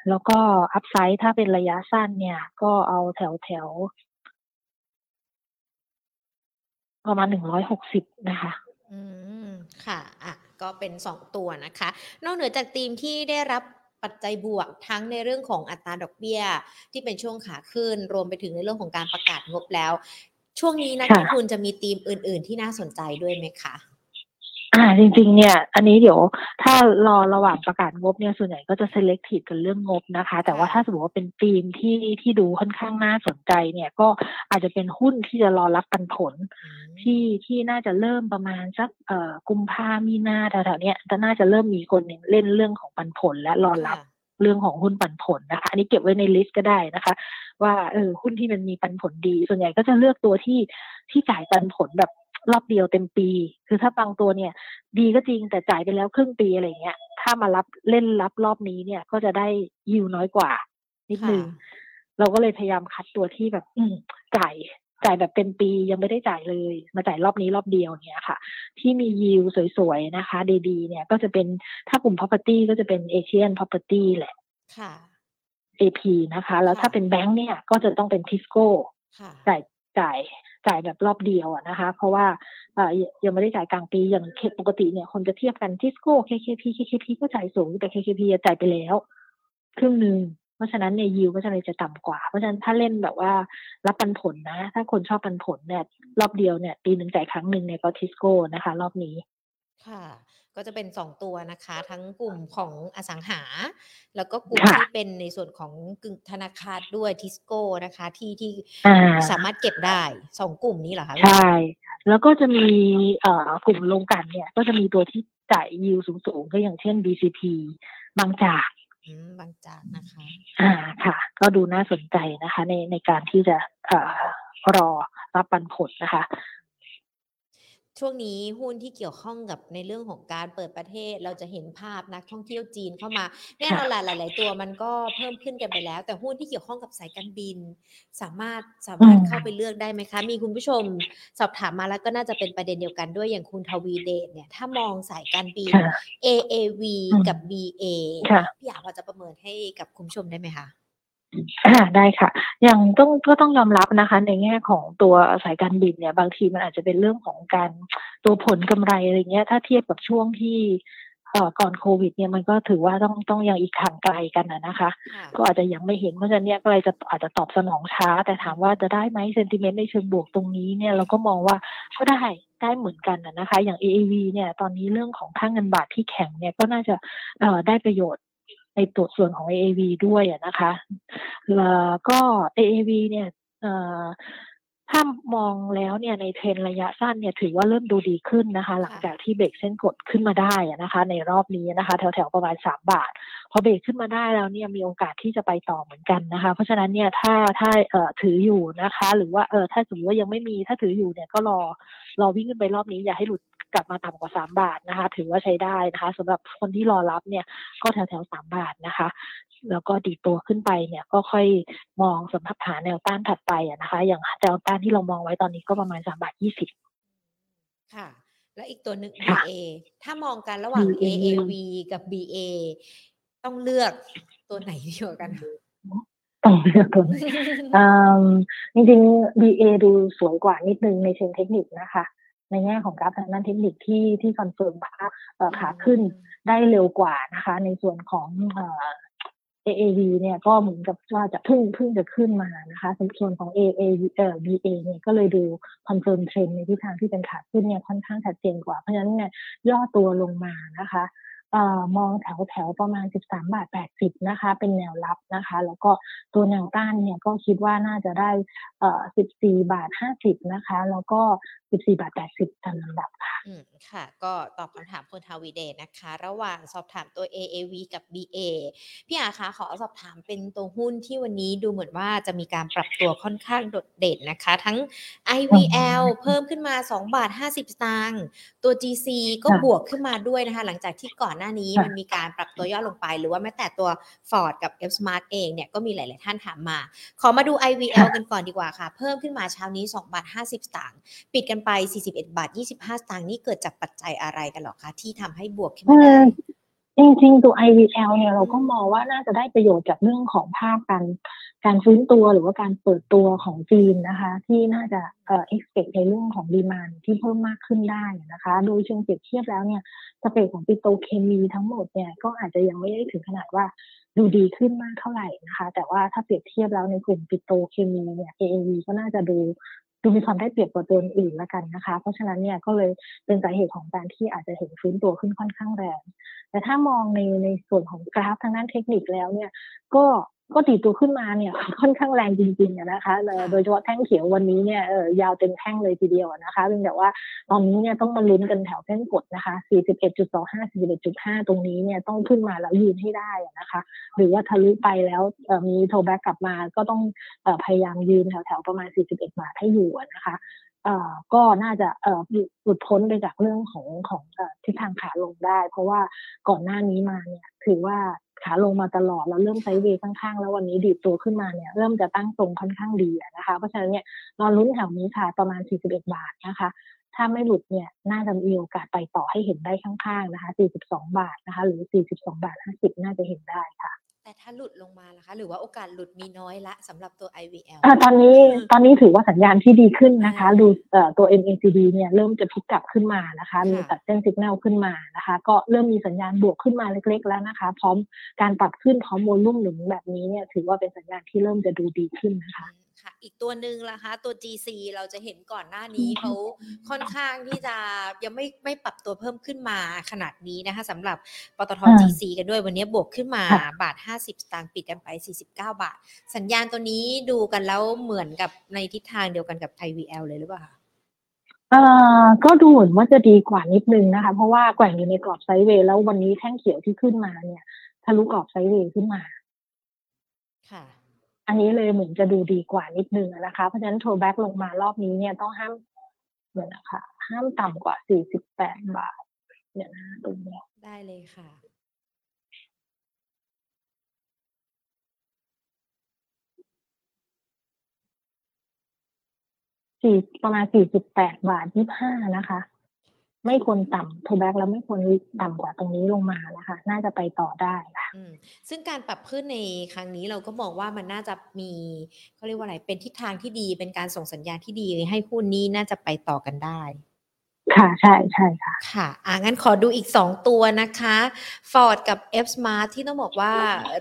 แล้วก็อัพไซด์ถ้าเป็นระยะสั้นเนี่ย ก็เอาแถวแถวๆประมาณหนึ่งร้อยหกสิบนะคะ อืม ค่ะ อะ ก็เป็นสองตัวนะคะ นอกเหนือจากทีมที่ได้รับปัจจัยบวกทั้งในเรื่องของอัตราดอกเบี้ย ที่เป็นช่วงขาขึ้น รวมไปถึงในเรื่องของการประกาศงบแล้ว ช่วงนี้นะคุณจะมีทีมอื่น ๆ ที่น่าสนใจด้วยไหมคะ อ่าจริงๆ เนี่ย อันนี้เดี๋ยวถ้ารอระหว่างประกาศงบเนี่ยส่วนใหญ่ก็จะ selective กันเรื่องงบนะคะ แต่ว่าค่ะถ้าสมมติว่าเป็นธีมที่ที่ดูค่อนข้างน่าสนใจเนี่ยก็อาจจะเป็นหุ้นที่จะรอรับปันผลอืมที่ที่น่าจะเริ่มประมาณสักเอ่อกุมภามีนาแถวๆเนี้ยจะน่าจะเริ่มมีคนเล่นเรื่องของปันผลและรอรับค่ะเรื่องของหุ้นปันผลนะคะ อันนี้เก็บไว้ในลิสต์ก็ได้นะคะ ว่าเออหุ้นที่มันมีปันผลดี ส่วนใหญ่ก็จะเลือกตัวที่ที่จ่ายปันผลแบบ รอบเดียวเต็มปี คือถ้าบางตัวเนี่ย ดีก็จริงแต่จ่ายไปแล้วครึ่งปีอะไรเงี้ย ถ้ามารับเล่นรับรอบนี้เนี่ยก็จะได้ยิวน้อยกว่า นิดนึงค่ะเราก็เลยพยายามคัดตัวที่แบบ อืมจ่ายจ่ายแบบเต็มปียังไม่ได้จ่ายเลย มาจ่ายรอบนี้รอบเดียวเนี่ยค่ะ ที่มียิวสวยๆนะคะ ดีๆ เนี่ยก็จะเป็นถ้ากลุ่ม property ก็จะเป็น Asian property แหละ ค่ะ AP นะคะ แล้วค่ะถ้าเป็นแบงค์เนี่ย ก็จะต้องเป็น Tisco ค่ะจ่ายจ่าย จ่ายแบบรอบเดียวนะคะ เพราะว่ายังไม่ได้จ่ายกลางปีอย่างปกติเนี่ยคนจะเทียบกัน Tisco KKP KKP ก็จ่ายสูงแต่ KKP อะจ่ายไปแล้ว ครึ่งหนึ่งเพราะฉะนั้นเนี่ยยิวก็จะเลยจะต่ำกว่า เพราะฉะนั้นถ้าเล่นแบบว่ารับปันผลนะ ถ้าคนชอบปันผลเนี่ยรอบเดียวเนี่ยปีหนึ่งจ่ายครั้งหนึ่งเนี่ยก็ทิสโก้นะคะ รอบนี้ค่ะ ก็จะเป็นสองตัวนะคะ ทั้งกลุ่มของอสังหา แล้วก็กลุ่มค่ะที่เป็นในส่วนของกึ่งธนาคารด้วยทิสโก้นะคะ ที่ที่อ่าสามารถเก็บได้สองกลุ่มนี้เหรอคะใช่แล้วก็จะมีเอ่อกลุ่มโรงกลันเนี่ย ก็จะมีตัวที่จ่ายยิวสูงๆ ก็อย่างเช่น BCP บางจากอืมบางจากนะคะ อ่าค่ะ ก็ดูน่าสนใจนะคะ ในในการที่จะเอ่อรอรับปันผลนะคะ ช่วงนี้หุ้นที่เกี่ยวข้องกับในเรื่องของการเปิดประเทศเราจะเห็นภาพนักท่องเที่ยวจีนเข้ามาแน่นอนแหละหลาย ๆ ตัวมันก็เพิ่มขึ้นกันไปแล้ว แต่หุ้นที่เกี่ยวข้องกับสายการบิน สามารถสามารถอืมเข้าไปเลือกได้ไหมคะ มีคุณผู้ชมสอบถามมาแล้วก็น่าจะเป็นประเด็นเดียวกันด้วยอย่างคุณทวีเดชเนี่ยถ้ามองสายการบินค่ะ AAV อืมกับ BA ค่ะพี่อยากพอจะประเมินให้กับคุณผู้ชมได้ไหมคะอ่า ได้ค่ะ อย่างต้องก็ต้องยอมรับนะคะ ในแง่ของตัวสายการบินเนี่ยบางทีมันอาจจะเป็นเรื่องของการตัวผลกำไรอะไรเงี้ย ถ้าเทียบกับช่วงที่เอ่อก่อนโควิดเนี่ยมันก็ถือว่าต้องต้องยังอีกห่างไกลกันนะนะคะค่ะก็อาจจะยังไม่เห็นเพราะฉะนั้นเนี่ยก็เลยจะอาจจะตอบสนองช้า แต่ถามว่าจะได้ไหมเซนติเมนต์ในเชิงบวกตรงนี้เนี่ยเราก็มองว่าก็ได้ได้เหมือนกันนะนะคะ อย่าง AAV เนี่ยตอนนี้เรื่องของค่างเงินบาทที่แข็งเนี่ยก็น่าจะเอ่อได้ประโยชน์ ในตัวส่วนของ AAV ด้วยอะนะคะ แล้วก็ AAV เนี่ยเอ่อถ้ามองแล้วเนี่ยในเทรนระยะสั้นเนี่ยถือว่าเริ่มดูดีขึ้นนะคะ หลังจากที่เบรกเส้นกดขึ้นมาได้อะนะคะ ในรอบนี้นะคะ แถวๆประมาณสามบาทพอเบรกขึ้นมาได้แล้วเนี่ยมีโอกาสที่จะไปต่อเหมือนกันนะคะ เพราะฉะนั้นเนี่ยถ้าถ้าเอ่อถืออยู่นะคะ หรือว่าเออถ้าสมมติว่ายังไม่มีถ้าถืออยู่เนี่ยก็รอรอวิ่งขึ้นไปรอบนี้อย่าให้หลุด กลับมาต่ำกว่าสามบาทนะคะ ถือว่าใช้ได้นะคะสำหรับคนที่รอรับเนี่ยก็แถวแถวๆสามบาทนะคะ แล้วก็ดีดตัวขึ้นไปเนี่ยก็ค่อยมองสำหรับหาแนวต้านถัดไปอะนะคะ อย่างแนวต้านที่เรามองไว้ตอนนี้ก็ประมาณสามบาทยี่สิบค่ะ แล้วอีกตัวหนึ่งค่ะ BA ถ้ามองกันระหว่าง BA AAV กับ BA ต้องเลือกตัวไหนดีกว่ากันคะต้องเลือกตัวไหนอืมจริงๆ BA ดูสวยกว่านิดนึงในเชิงเทคนิคนะคะ ในแง่ของกราฟทางด้านเทคนิคที่ที่ confirm ว่าเอ่อขาขึ้นได้เร็วกว่านะคะ ในส่วนของเอ่อ AAV เนี่ยก็เหมือนกับว่าจะเพิ่งเพิ่งจะขึ้นมานะคะในส่วนของ AAV เอ่อ BA เนี่ยก็เลยดู confirm trend ในทิศทางที่เป็นขาขึ้นเนี่ยค่อนข้างชัดเจนกว่า เพราะฉะนั้นเนี่ยย่อตัวลงมานะคะเอ่อ มองแถวแถวประมาณ 13 บาท 80 นะคะ เป็นแนวรับนะคะ แล้วก็ตัวแนวต้านเนี่ยก็คิดว่าน่าจะได้เอ่อ14 บาท 50 นะคะ แล้วก็ 14 บาท 80 ตามลำดับค่ะอืมค่ะ ก็ตอบคำถามคุณทาวีเดชนะคะ ระหว่างสอบถามตัว AAV กับ BA พี่อาคะขอสอบถามเป็นตัวหุ้นที่วันนี้ดูเหมือนว่าจะมีการปรับตัวค่อนข้างโดดเด่นนะคะ ทั้ง IVL เพิ่มขึ้นมา 2 บาท 50 สตางค์ ตัว GC ก็ค่ะบวกขึ้นมาด้วยนะคะ หลังจากที่ก่อนหน้านี้ค่ะมันมีการปรับตัวย่อลงไป หรือว่าแม้แต่ตัว Ford กับ F Smart เองเนี่ยก็มีหลาย ๆ ท่านถามมา ขอมาดู IVL กันก่อนดีกว่าค่ะ เพิ่มขึ้นมาเช้านี้2บาท50 สตางค์ปิดกันไป 41 บาท 25 สตางค์นี่เกิดจากปัจจัยอะไรกันหรอคะที่ทำให้บวกขึ้นเอมาได้อ จริงๆตัว IVL เนี่ยเราก็มองว่าน่าจะได้ประโยชน์จากเรื่องของภาพการการฟื้นตัวหรือว่าการเปิดตัวของจีนนะคะ ที่น่าจะเอ่อ expect ในเรื่องของดีมานที่เพิ่มมากขึ้นได้นะคะ โดยเชิงเปรียบเทียบแล้วเนี่ยสเปคของปิโตเคมีทั้งหมดเนี่ยก็อาจจะยังไม่ได้ถึงขนาดว่าดูดีขึ้นมากเท่าไหร่นะคะ แต่ว่าถ้าเปรียบเทียบแล้วในกลุ่มปิโตเคมีเนี่ย AAV ก็น่าจะดู ดูมีความได้เปรียบกว่าตัวอื่นละกันนะคะ เพราะฉะนั้นเนี่ยก็เลยเป็นสาเหตุของการที่อาจจะเห็นฟื้นตัวขึ้นค่อนข้างแรง แต่ถ้ามองในในส่วนของกราฟทางด้านเทคนิคแล้วเนี่ยก็ ก็ตีตัวขึ้นมาเนี่ยค่อนข้างแรงจริงๆอะนะคะเอ่อโดยเฉพาะแท่งเขียววันนี้เนี่ยเออยาวเต็มแท่งเลยทีเดียวอะนะคะเพียงแต่ว่าตอนนี้เนี่ยต้องมาลุ้นกันแถวเส้นกดนะคะ 41.25 41.5 ตรงนี้เนี่ยต้องขึ้นมาแล้วยืนให้ได้อะนะคะ หรือว่าทะลุไปแล้วเอ่อมีโทแบ็กกลับมาก็ต้องเอ่อพยายามยืนแถวๆประมาณ 41 บาทให้อยู่อะนะคะเอ่อก็น่าจะเอ่อหลุดหลุดพ้นไปจากเรื่องของของเอ่อทิศทางขาลงได้ เพราะว่าก่อนหน้านี้มาเนี่ยถือว่า ขาลงมาตลอดแล้วเริ่มไซด์เวย์ข้างๆ แล้ววันนี้ดีดตัวขึ้นมาเนี่ยเริ่มจะตั้งทรงค่อนข้างดีนะคะ เพราะฉะนั้นเนี่ยนอนลุ้นแถวนี้ค่ะประมาณ 41 บาทนะคะ ถ้าไม่หลุดเนี่ยน่าจะมีโอกาสไปต่อให้เห็นได้ข้างๆนะคะ 42 บาทนะคะ หรือ 42 บาท 50 น่าจะเห็นได้ค่ะ แต่ถ้าหลุดลงมาล่ะคะ หรือว่าโอกาสหลุดมีน้อยละสำหรับตัว IVL อ่าตอนนี้ตอนนี้ถือว่าสัญญาณที่ดีขึ้นนะคะอ่าดูเอ่อตัว MACD เนี่ยเริ่มจะพลิกกลับขึ้นมานะคะค่ะมีตัดเส้นสัญญาณขึ้นมานะคะ ก็เริ่มมีสัญญาณบวกขึ้นมาเล็ก ๆ แล้วนะคะ พร้อมการปรับขึ้นพร้อมโวลุ่มหนุนแบบนี้เนี่ยถือว่าเป็นสัญญาณที่เริ่มจะดูดีขึ้นนะคะอืมค่ะ อีกตัวหนึ่งล่ะคะตัว GC เราจะเห็นก่อนหน้านี้เขาค่อนข้างที่จะยังไม่ไม่ปรับตัวเพิ่มขึ้นมาขนาดนี้นะคะสำหรับปตทอ่า GC กันด้วยวันนี้บวกขึ้นมาค่ะบาท 50 สตางค์ปิดกันไป 49 บาท สัญญาณตัวนี้ดูกันแล้วเหมือนกับในทิศทางเดียวกันกับไทย VL เลยหรือเปล่าคะเอ่อก็ดูเหมือนว่าจะดีกว่านิดนึงนะคะ เพราะว่าแกว่งอยู่ในกรอบไซด์เวย์แล้ววันนี้แท่งเขียวที่ขึ้นมาเนี่ยทะลุกรอบไซด์เวย์ขึ้นมา ค่ะ อันนี้เลยเหมือนจะดูดีกว่านิดนึงอะนะคะ เพราะฉะนั้นโทรแบ็กลงมารอบนี้เนี่ยต้องห้ามเหมือนนะคะห้ามต่ำกว่า 48 บาทเนี่ยนะตรงเนี้ยได้เลยค่ะสี่ประมาณ48บาท25นะคะ ไม่ควรต่ำ throwback แล้วไม่ควรต่ำกว่าตรงนี้ลงมานะคะ น่าจะไปต่อได้ค่ะอืมซึ่งการปรับขึ้นในครั้งนี้เราก็มองว่ามันน่าจะมีเขาเรียกว่าอะไรเป็นทิศทางที่ดี เป็นการส่งสัญญาณที่ดีให้หุ้นนี้น่าจะไปต่อกันได้ ค่ะใช่ใช่ค่ะ ค่ะอ่างั้นขอดูอีกสองตัวนะคะ Ford กับ F Smart ที่ต้องบอกว่า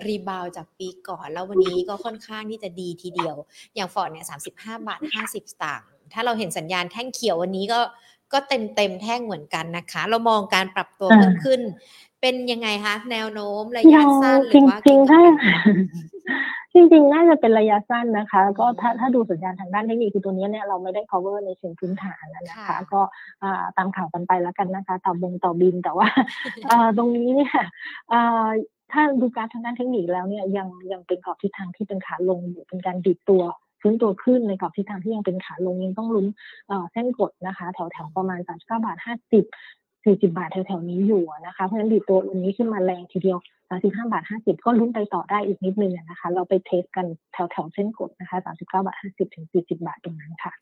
rebound จากปีก่อน แล้ววันนี้ก็ค่อนข้างที่จะดีทีเดียว อย่าง Ford เนี่ย35บาท50สตางค์ถ้าเราเห็นสัญญาณแท่งเขียววันนี้ก็ ก็เต็มเต็มแท่งเหมือนกันนะคะ เรามองการปรับตัวอ่าเพิ่มขึ้น เป็นยังไงคะแนวโน้มระยัยะงสั้นหจรือว่าริงๆเก็ถ้างกำไรจริงๆ น่าจะเป็นระยะสั้นนะคะ ก็ถ้าอืมถ้าดูสัญญาณทางด้านเทคนิคคือตัวนี้เนี่ยเราไม่ได้ cover ในเชิงพื้นฐานนะนะคะค่ะก็อ่าตามข่าวกันไปแล้วกันนะคะต่อบงต่อบินแต่ว่าอ่าตรงนี้เนี่ยอ่าถ้าดูการทางด้านเทคนิคแล้วเนี่ยยังยังเป็นกรอบทิศทางที่เป็นขาลงอยู่เป็นการดิดตัว ฟื้นตัวขึ้นในกรอบทิศทางที่ยังเป็นขาลงยังต้องลุ้นเส้นกดนะคะแถวแถวๆประมาณ39บาท50 40 บาทแถวๆนี้อยู่นะคะเพราะฉะนั้นดีตัววันนี้ขึ้นมาแรงทีเดียว 35บาท50ก็ลุ้นไปต่อได้อีกนิดนึงอะนะคะ เราไปเทสกันแถวๆเส้นกดนะคะ39บาท50ถึง40บาทตรงนั้นค่ะ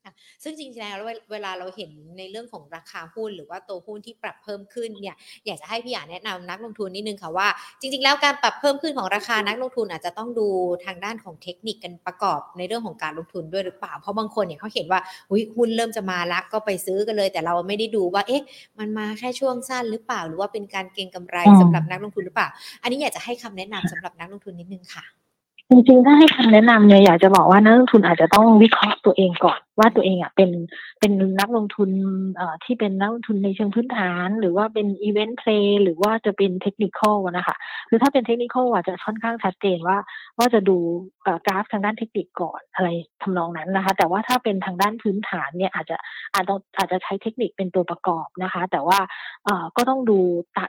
ซึ่งจริงๆแล้วเวเวลาเราเห็นในเรื่องของราคาหุ้น หรือว่าตัวหุ้นที่ปรับเพิ่มขึ้นเนี่ยอยากจะให้พี่หยาแนะนำนักลงทุนนิดนึงค่ะว่า จริง ๆ แล้วการปรับเพิ่มขึ้นของราคานักลงทุนอาจจะต้องดูทางด้านของเทคนิคกันประกอบในเรื่องของการลงทุนด้วยหรือเปล่าเพราะบางคนเนี่ยเขาเห็นว่าอุ๊ยหุ้นเริ่มจะมาละก็ไปซื้อกันเลย แต่เราไม่ได้ดูว่าเอ๊ะมันมาแค่ช่วงสั้นหรือเปล่า หรือว่าเป็นการเก็งกำไรอืมสำหรับนักลงทุนหรือเปล่า อันนี้อยากจะให้คำแนะนำสำหรับนักลงทุนนิดนึงค่ะ จริงๆถ้าให้คำแนะนำเนี่ยอยากจะบอกว่านักลงทุนอาจจะต้องวิเคราะห์ตัวเองก่อน ว่าตัวเองอะเป็นเป็นนักลงทุนเอ่อที่เป็นนักลงทุนในเชิงพื้นฐาน หรือว่าเป็น event play หรือว่าจะเป็น technical นะคะคือถ้าเป็นเทคนิคอลอะจะค่อนข้างชัดเจนว่า ว่าจะดูกราฟทางด้านเทคนิคก่อนอะไรทำนองนั้นนะคะ แต่ว่าถ้าเป็นทางด้านพื้นฐานเนี่ยอาจจะอาจจะอาจจะใช้เทคนิคเป็นตัวประกอบนะคะ แต่ว่าเอ่อก็ต้องดู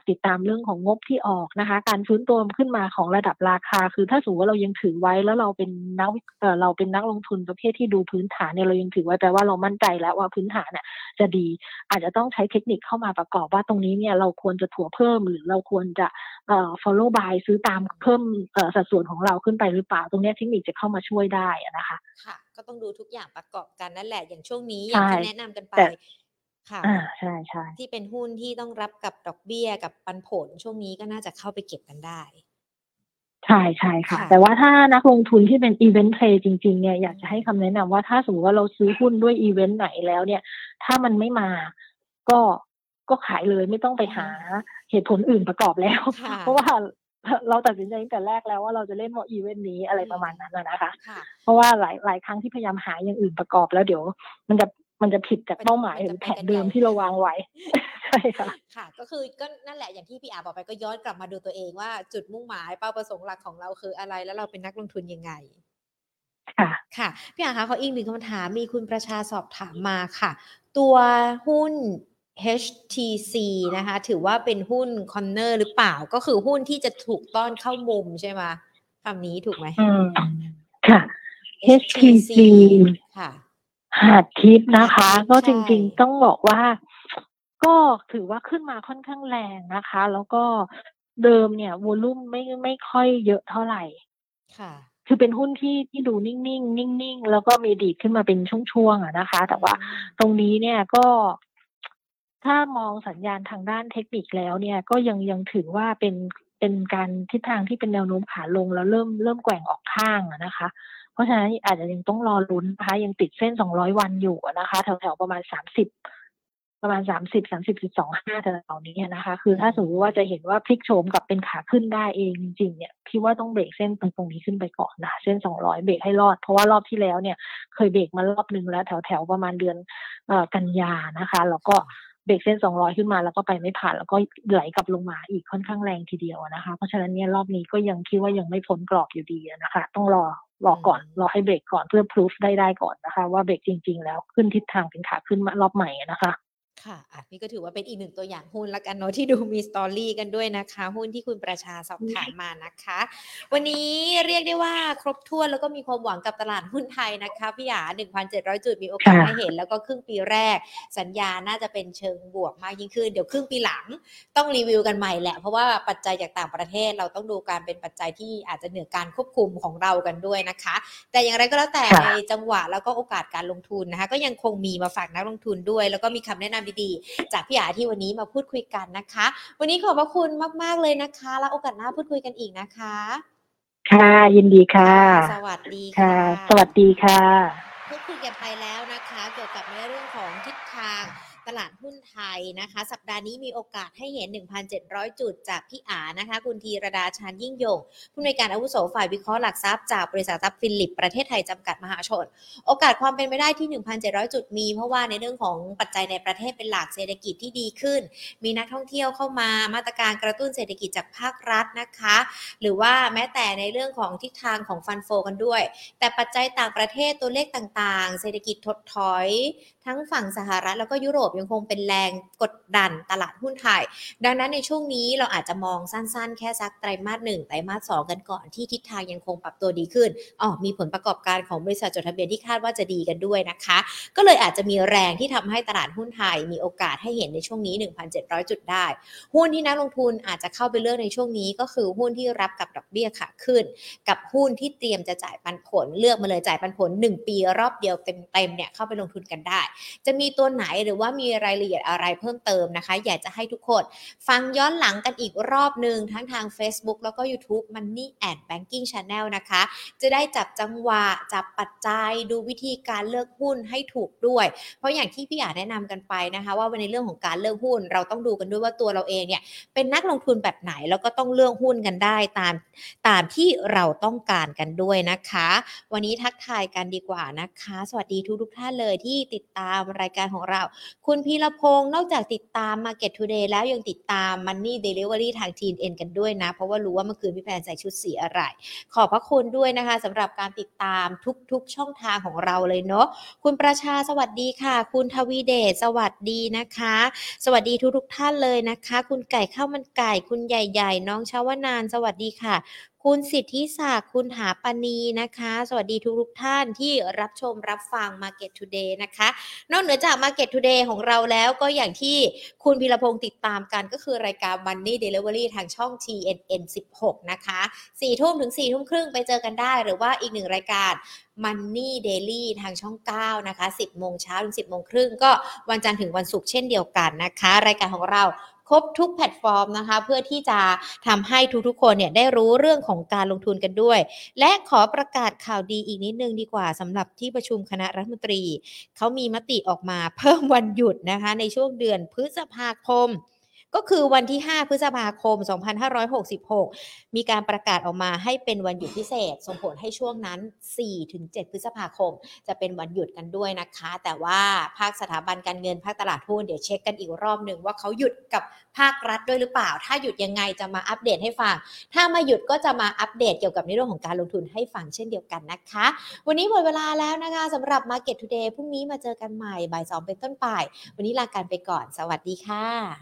ติดตามเรื่องของงบที่ออกนะคะ การฟื้นตัวขึ้นมาของระดับราคา คือถ้าสมมติว่าเรายังถือไว้แล้วเราเป็นนักวิเอ่อเราเป็นนักลงทุนประเภทที่ดูพื้นฐานเนี่ยเรายังถือไว้แปลว่าเรามั่นใจแล้วว่าพื้นฐานเนี่ยจะดีอาจจะต้องใช้เทคนิคเข้ามาประกอบว่าตรงนี้เนี่ยเราควรจะถัวเพิ่ม หรือเราควรจะเอ่อ follow buy ซื้อตามเพิ่มเอ่อสัดส่วนของเราขึ้นไปหรือเปล่า ตรงเนี้ยเทคนิคจะเข้ามาช่วยได้อะนะคะ ค่ะ ก็ต้องดูทุกอย่างประกอบกันนั่นแหละอย่างช่วงนี้อย่างใช่ที่แนะนำกันไปแต่ค่ะอ่าใช่ใช่ที่เป็นหุ้นที่ต้องรับกับดอกเบี้ยกับปันผลช่วงนี้ก็น่าจะเข้าไปเก็บกันได้ ใช่ใช่ค่ะค่ะ แต่ว่าถ้านักลงทุนที่เป็นอีเวนต์เพลย์จริงๆเนี่ยอยากจะให้คำแนะนำว่าถ้าสมมติว่าเราซื้อหุ้นด้วยอีเวนต์ไหนแล้วเนี่ย ถ้ามันไม่มาก็ก็ขายเลยไม่ต้องไปหาเหตุผลอื่นประกอบแล้วค่ะเพราะว่าเราตัดสินใจตั้งแต่แรกแล้วว่าเราจะเล่นเพราะอีเวนต์นี้อะไรประมาณนั้นนะนะคะค่ะเพราะว่าหลายหลายครั้งที่พยายามหาอย่างอื่นประกอบแล้วเดี๋ยว มันจะ มันจะผิดจากมันเป้าหมายมันหจะรือไปแผกันนเดิมใหญ่ที่เราวางไว้ใช่ค่ะค่ะ ก็คือก็นั่นแหละอย่างที่พี่อาบอกไปก็ย้อนกลับมาดูตัวเองว่าจุดมุ่งหมายเป้าประสงค์หลักของเราคืออะไร แล้วเราเป็นนักลงทุนยังไงค่ะค่ะพี่อาคะขออีกหนึ่งคำถามมีคุณประชาสอบถามมาค่ะ ตัวหุ้น HTC นะคะ ถือว่าเป็นหุ้นคอนเนอร์หรือเปล่าก็คือหุ้นที่จะถูกต้อนเข้ามุมใช่ไหมคำนี้ถูกไหมอืมค่ะ HTC ค่ะ หาดทิพย์นะคะหาดทิพย์ก็ใช่จริงๆต้องบอกว่า ก็ถือว่าขึ้นมาค่อนข้างแรงนะคะ แล้วก็เดิมเนี่ยวอลุ่มไม่ไม่ค่อยเยอะเท่าไหร่ ค่ะ คือเป็นหุ้นที่ที่ดูนิ่งๆนิ่งๆ แล้วก็มีดีดขึ้นมาเป็นช่วงๆอะนะคะ แต่ว่าตรงนี้เนี่ยก็ ถ้ามองสัญญาณทางด้านเทคนิคแล้วเนี่ย ก็ยังยังถือว่าเป็นเป็นการทิศทางที่เป็นแนวโน้มขาลงแล้วเริ่มเริ่มแกว่งออกข้างอะนะคะเพ ราะฉะนั้นอาจจะยังต้องรอลุ้นนะคะยังติดเส้น 200 วันอยู่นะคะ แถวๆประมาณ 30 ประมาณ 30 30.25แถวๆนี้นะคะ คือถ้าสมมติว่าจะเห็นว่าพลิกโฉมกลับเป็นขาขึ้นได้เองจริงๆเนี่ยพี่ว่าต้องเบรกเส้นตรงนี้ขึ้นไปก่อนนะเส้น 200 เบรกให้รอด เพราะว่ารอบที่แล้วเนี่ยเคยเบรกมารอบหนึ่งแล้ว แถวๆประมาณเดือนเอ่อกันยานะคะ แล้วก็ เบรกเส้น 200 ขึ้นมาแล้วก็ไปไม่ผ่านแล้วก็ไหลกลับลงมาอีกค่อนข้างแรงทีเดียวนะคะ เพราะฉะนั้นเนี่ยรอบนี้ก็ยังคิดว่ายังไม่พ้นกรอบอยู่ดีอะนะคะ ต้องรอรอก่อนรอให้เบรกก่อนเพื่อพิสูจได้ได้ก่อนนะคะ ว่าเบรกจริง ๆ แล้วขึ้นทิศทางเป็นขาขึ้นมารอบใหม่อะนะคะ ค่ะอะนี่ก็ถือว่าเป็นอีกหนึ่งตัวอย่างหุ้นละกันเนาะที่ดูมีสตอรี่กันด้วยนะคะ หุ้นที่คุณประชาสอบถามมานะคะ วันนี้เรียกได้ว่าครบถ้วนแล้วก็มีความหวังกับตลาดหุ้นไทยนะคะพี่หยา1,700 จุดมีโอกาสค่ะให้เห็น แล้วก็ครึ่งปีแรก สัญญาณน่าจะเป็นเชิงบวกมากยิ่งขึ้น เดี๋ยวครึ่งปีหลังต้องรีวิวกันใหม่แหละ เพราะว่าปัจจัยจากต่างประเทศเราต้องดูการเป็นปัจจัยที่อาจจะเหนือการควบคุมของเรากันด้วยนะคะ แต่อย่างไรก็แล้วแต่ค่ะในจังหวะแล้วก็โอกาสการลงทุนนะคะ ก็ยังคงมีมาฝากนักลงทุนด้วย แล้วก็มีคำแนะนำดีๆ จากพี่อาที่วันนี้มาพูดคุยกันนะคะ วันนี้ขอบพระคุณมาก ๆ เลยนะคะ แล้วโอกาสหน้าพูดคุยกันอีกนะคะ ค่ะยินดีค่ะ สวัสดีค่ะค่ะสวัสดีค่ะพูดคุยกันไปแล้วนะคะ เกี่ยวกับในเรื่องของทิศทาง ตลาดหุ้นไทยนะคะ สัปดาห์นี้มีโอกาสให้เห็น 1,700 จุดจากพี่อานะคะ คุณธีรดาชานยิ่งยง ผู้อำนการอาวุโสฝ่ายวิเคราะห์หลักทรัพย์จากบริษัททรัพย์ฟิลิปประเทศไทยจำกัดมหาชน โอกาสความเป็นไปได้ที่ 1,700 จุดมี เพราะว่าในเรื่องของปัจจัยในประเทศเป็นหลักเศรษฐกิจที่ดีขึ้น มีนักท่องเที่ยวเข้ามามาตรการกระตุ้นเศรษฐกิจจากภาครัฐนะคะ หรือว่าแม้แต่ในเรื่องของทิศทางของฟันโฟกันด้วย แต่ปัจจัยต่างประเทศตัวเลขต่างๆ เศรษฐกิจถดถอย ทั้งฝั่งสหรัฐแล้วก็ยุโรปยังคงเป็นแรงกดดันตลาดหุ้นไทย ดังนั้นในช่วงนี้เราอาจจะมองสั้นๆ แค่สักไตรมาสหนึ่งไตรมาสสองกันก่อนที่ทิศทางยังคงปรับตัวดีขึ้นอ๋อมีผลประกอบการของบริษัทจดทะเบียนที่คาดว่าจะดีกันด้วยนะคะ ก็เลยอาจจะมีแรงที่ทำให้ตลาดหุ้นไทย มีโอกาสให้เห็นในช่วงนี้ 1,700 จุดได้ หุ้นที่นักลงทุนอาจจะเข้าไปเลือกในช่วงนี้ก็คือหุ้นที่รับกับดอกเบี้ยขาขึ้น กับหุ้นที่เตรียมจะจ่ายปันผลเลือกมาเลยจ่ายปันผล 1 ปีรอบเดียวเต็มๆเนี่ยเข้าไปลงทุนกันได้ จะมีตัวไหนหรือว่ามีรายละเอียดอะไรเพิ่มเติมนะคะ อยากจะให้ทุกคน ฟังย้อนหลังกันอีกรอบหนึ่งทั้งทาง Facebook แล้วก็ YouTube Money and Banking Channel นะคะ จะได้จับจังหวะ จับปัจจัยดูวิธีการเลือกหุ้นให้ถูกด้วย เพราะอย่างที่พี่อาแนะนำกันไปนะคะ ว่าในเรื่องของการเลือกหุ้น เราต้องดูกันด้วยว่าตัวเราเองเนี่ยเป็นนักลงทุนแบบไหนแล้วก็ต้องเลือกหุ้นกันได้ตามตามที่เราต้องการกันด้วยนะคะ วันนี้ทักทายกันดีกว่านะคะ สวัสดีทุกทุกท่านเลยที่ติดตามรายการของเราคุณพีรพงศ์นอกจากติดตาม Market Today แล้วยังติดตาม Money Delivery ทาง TNN กันด้วยนะ เพราะว่ารู้ว่าเมื่อคืนพี่แพนใส่ชุดสีอะไร ขอบพระคุณด้วยนะคะสำหรับการติดตามทุกๆ ช่องทางของเราเลยเนาะคุณประชาสวัสดีค่ะ คุณทวีเดชสวัสดีนะคะ สวัสดีทุกๆท่านเลยนะคะ คุณไก่ข้าวมันไก่คุณใหญ่ ๆ น้องชาวนานสวัสดีค่ะ คุณสิทธิศักดิ์คุณหาปณีนะคะ สวัสดีทุกๆท่านที่รับชมรับฟัง Market Today นะคะ นอกเหนือจาก Market Today ของเราแล้วก็อย่างที่คุณพีรพงศ์ติดตามกันก็คือรายการ Money Delivery ทางช่อง TNN 16 นะคะ4ทุ่มถึง4ทุ่มครึ่งไปเจอกันได้หรือว่าอีกหนึ่งรายการ Money Daily ทางช่อง 9 นะคะ 10 โมงเช้าถึง 10 โมงครึ่งก็วันจันทร์ถึงวันศุกร์เช่นเดียวกันนะคะ รายการของเรา ครบทุกแพลตฟอร์มนะคะ เพื่อที่จะทำให้ทุกๆ คนเนี่ยได้รู้เรื่องของการลงทุนกันด้วย และขอประกาศข่าวดีอีกนิดนึงดีกว่าสำหรับที่ประชุมคณะรัฐมนตรี เขามีมติออกมาเพิ่มวันหยุดนะคะ ในช่วงเดือนพฤษภาคม ก็คือวันที่ 5 พฤษภาคม 2566 มีการประกาศออกมาให้เป็นวันหยุดพิเศษ ส่งผลให้ช่วงนั้น 4-7 พฤษภาคม จะเป็นวันหยุดกันด้วยนะคะ แต่ว่าภาคสถาบันการเงินภาคตลาดหุ้นเดี๋ยวเช็คกันอีกรอบหนึ่งว่าเขาหยุดกับภาครัฐด้วยหรือเปล่า ถ้าหยุดยังไงจะมาอัปเดตให้ฟัง ถ้ามาหยุดก็จะมาอัปเดตเกี่ยวกับในเรื่องของการลงทุนให้ฟังเช่นเดียวกันนะคะ วันนี้หมดเวลาแล้วนะคะสำหรับ Market Today พรุ่งนี้มาเจอกันใหม่บ่าย2เป็นต้นไป วันนี้ลาการไปก่อน สวัสดีค่ะ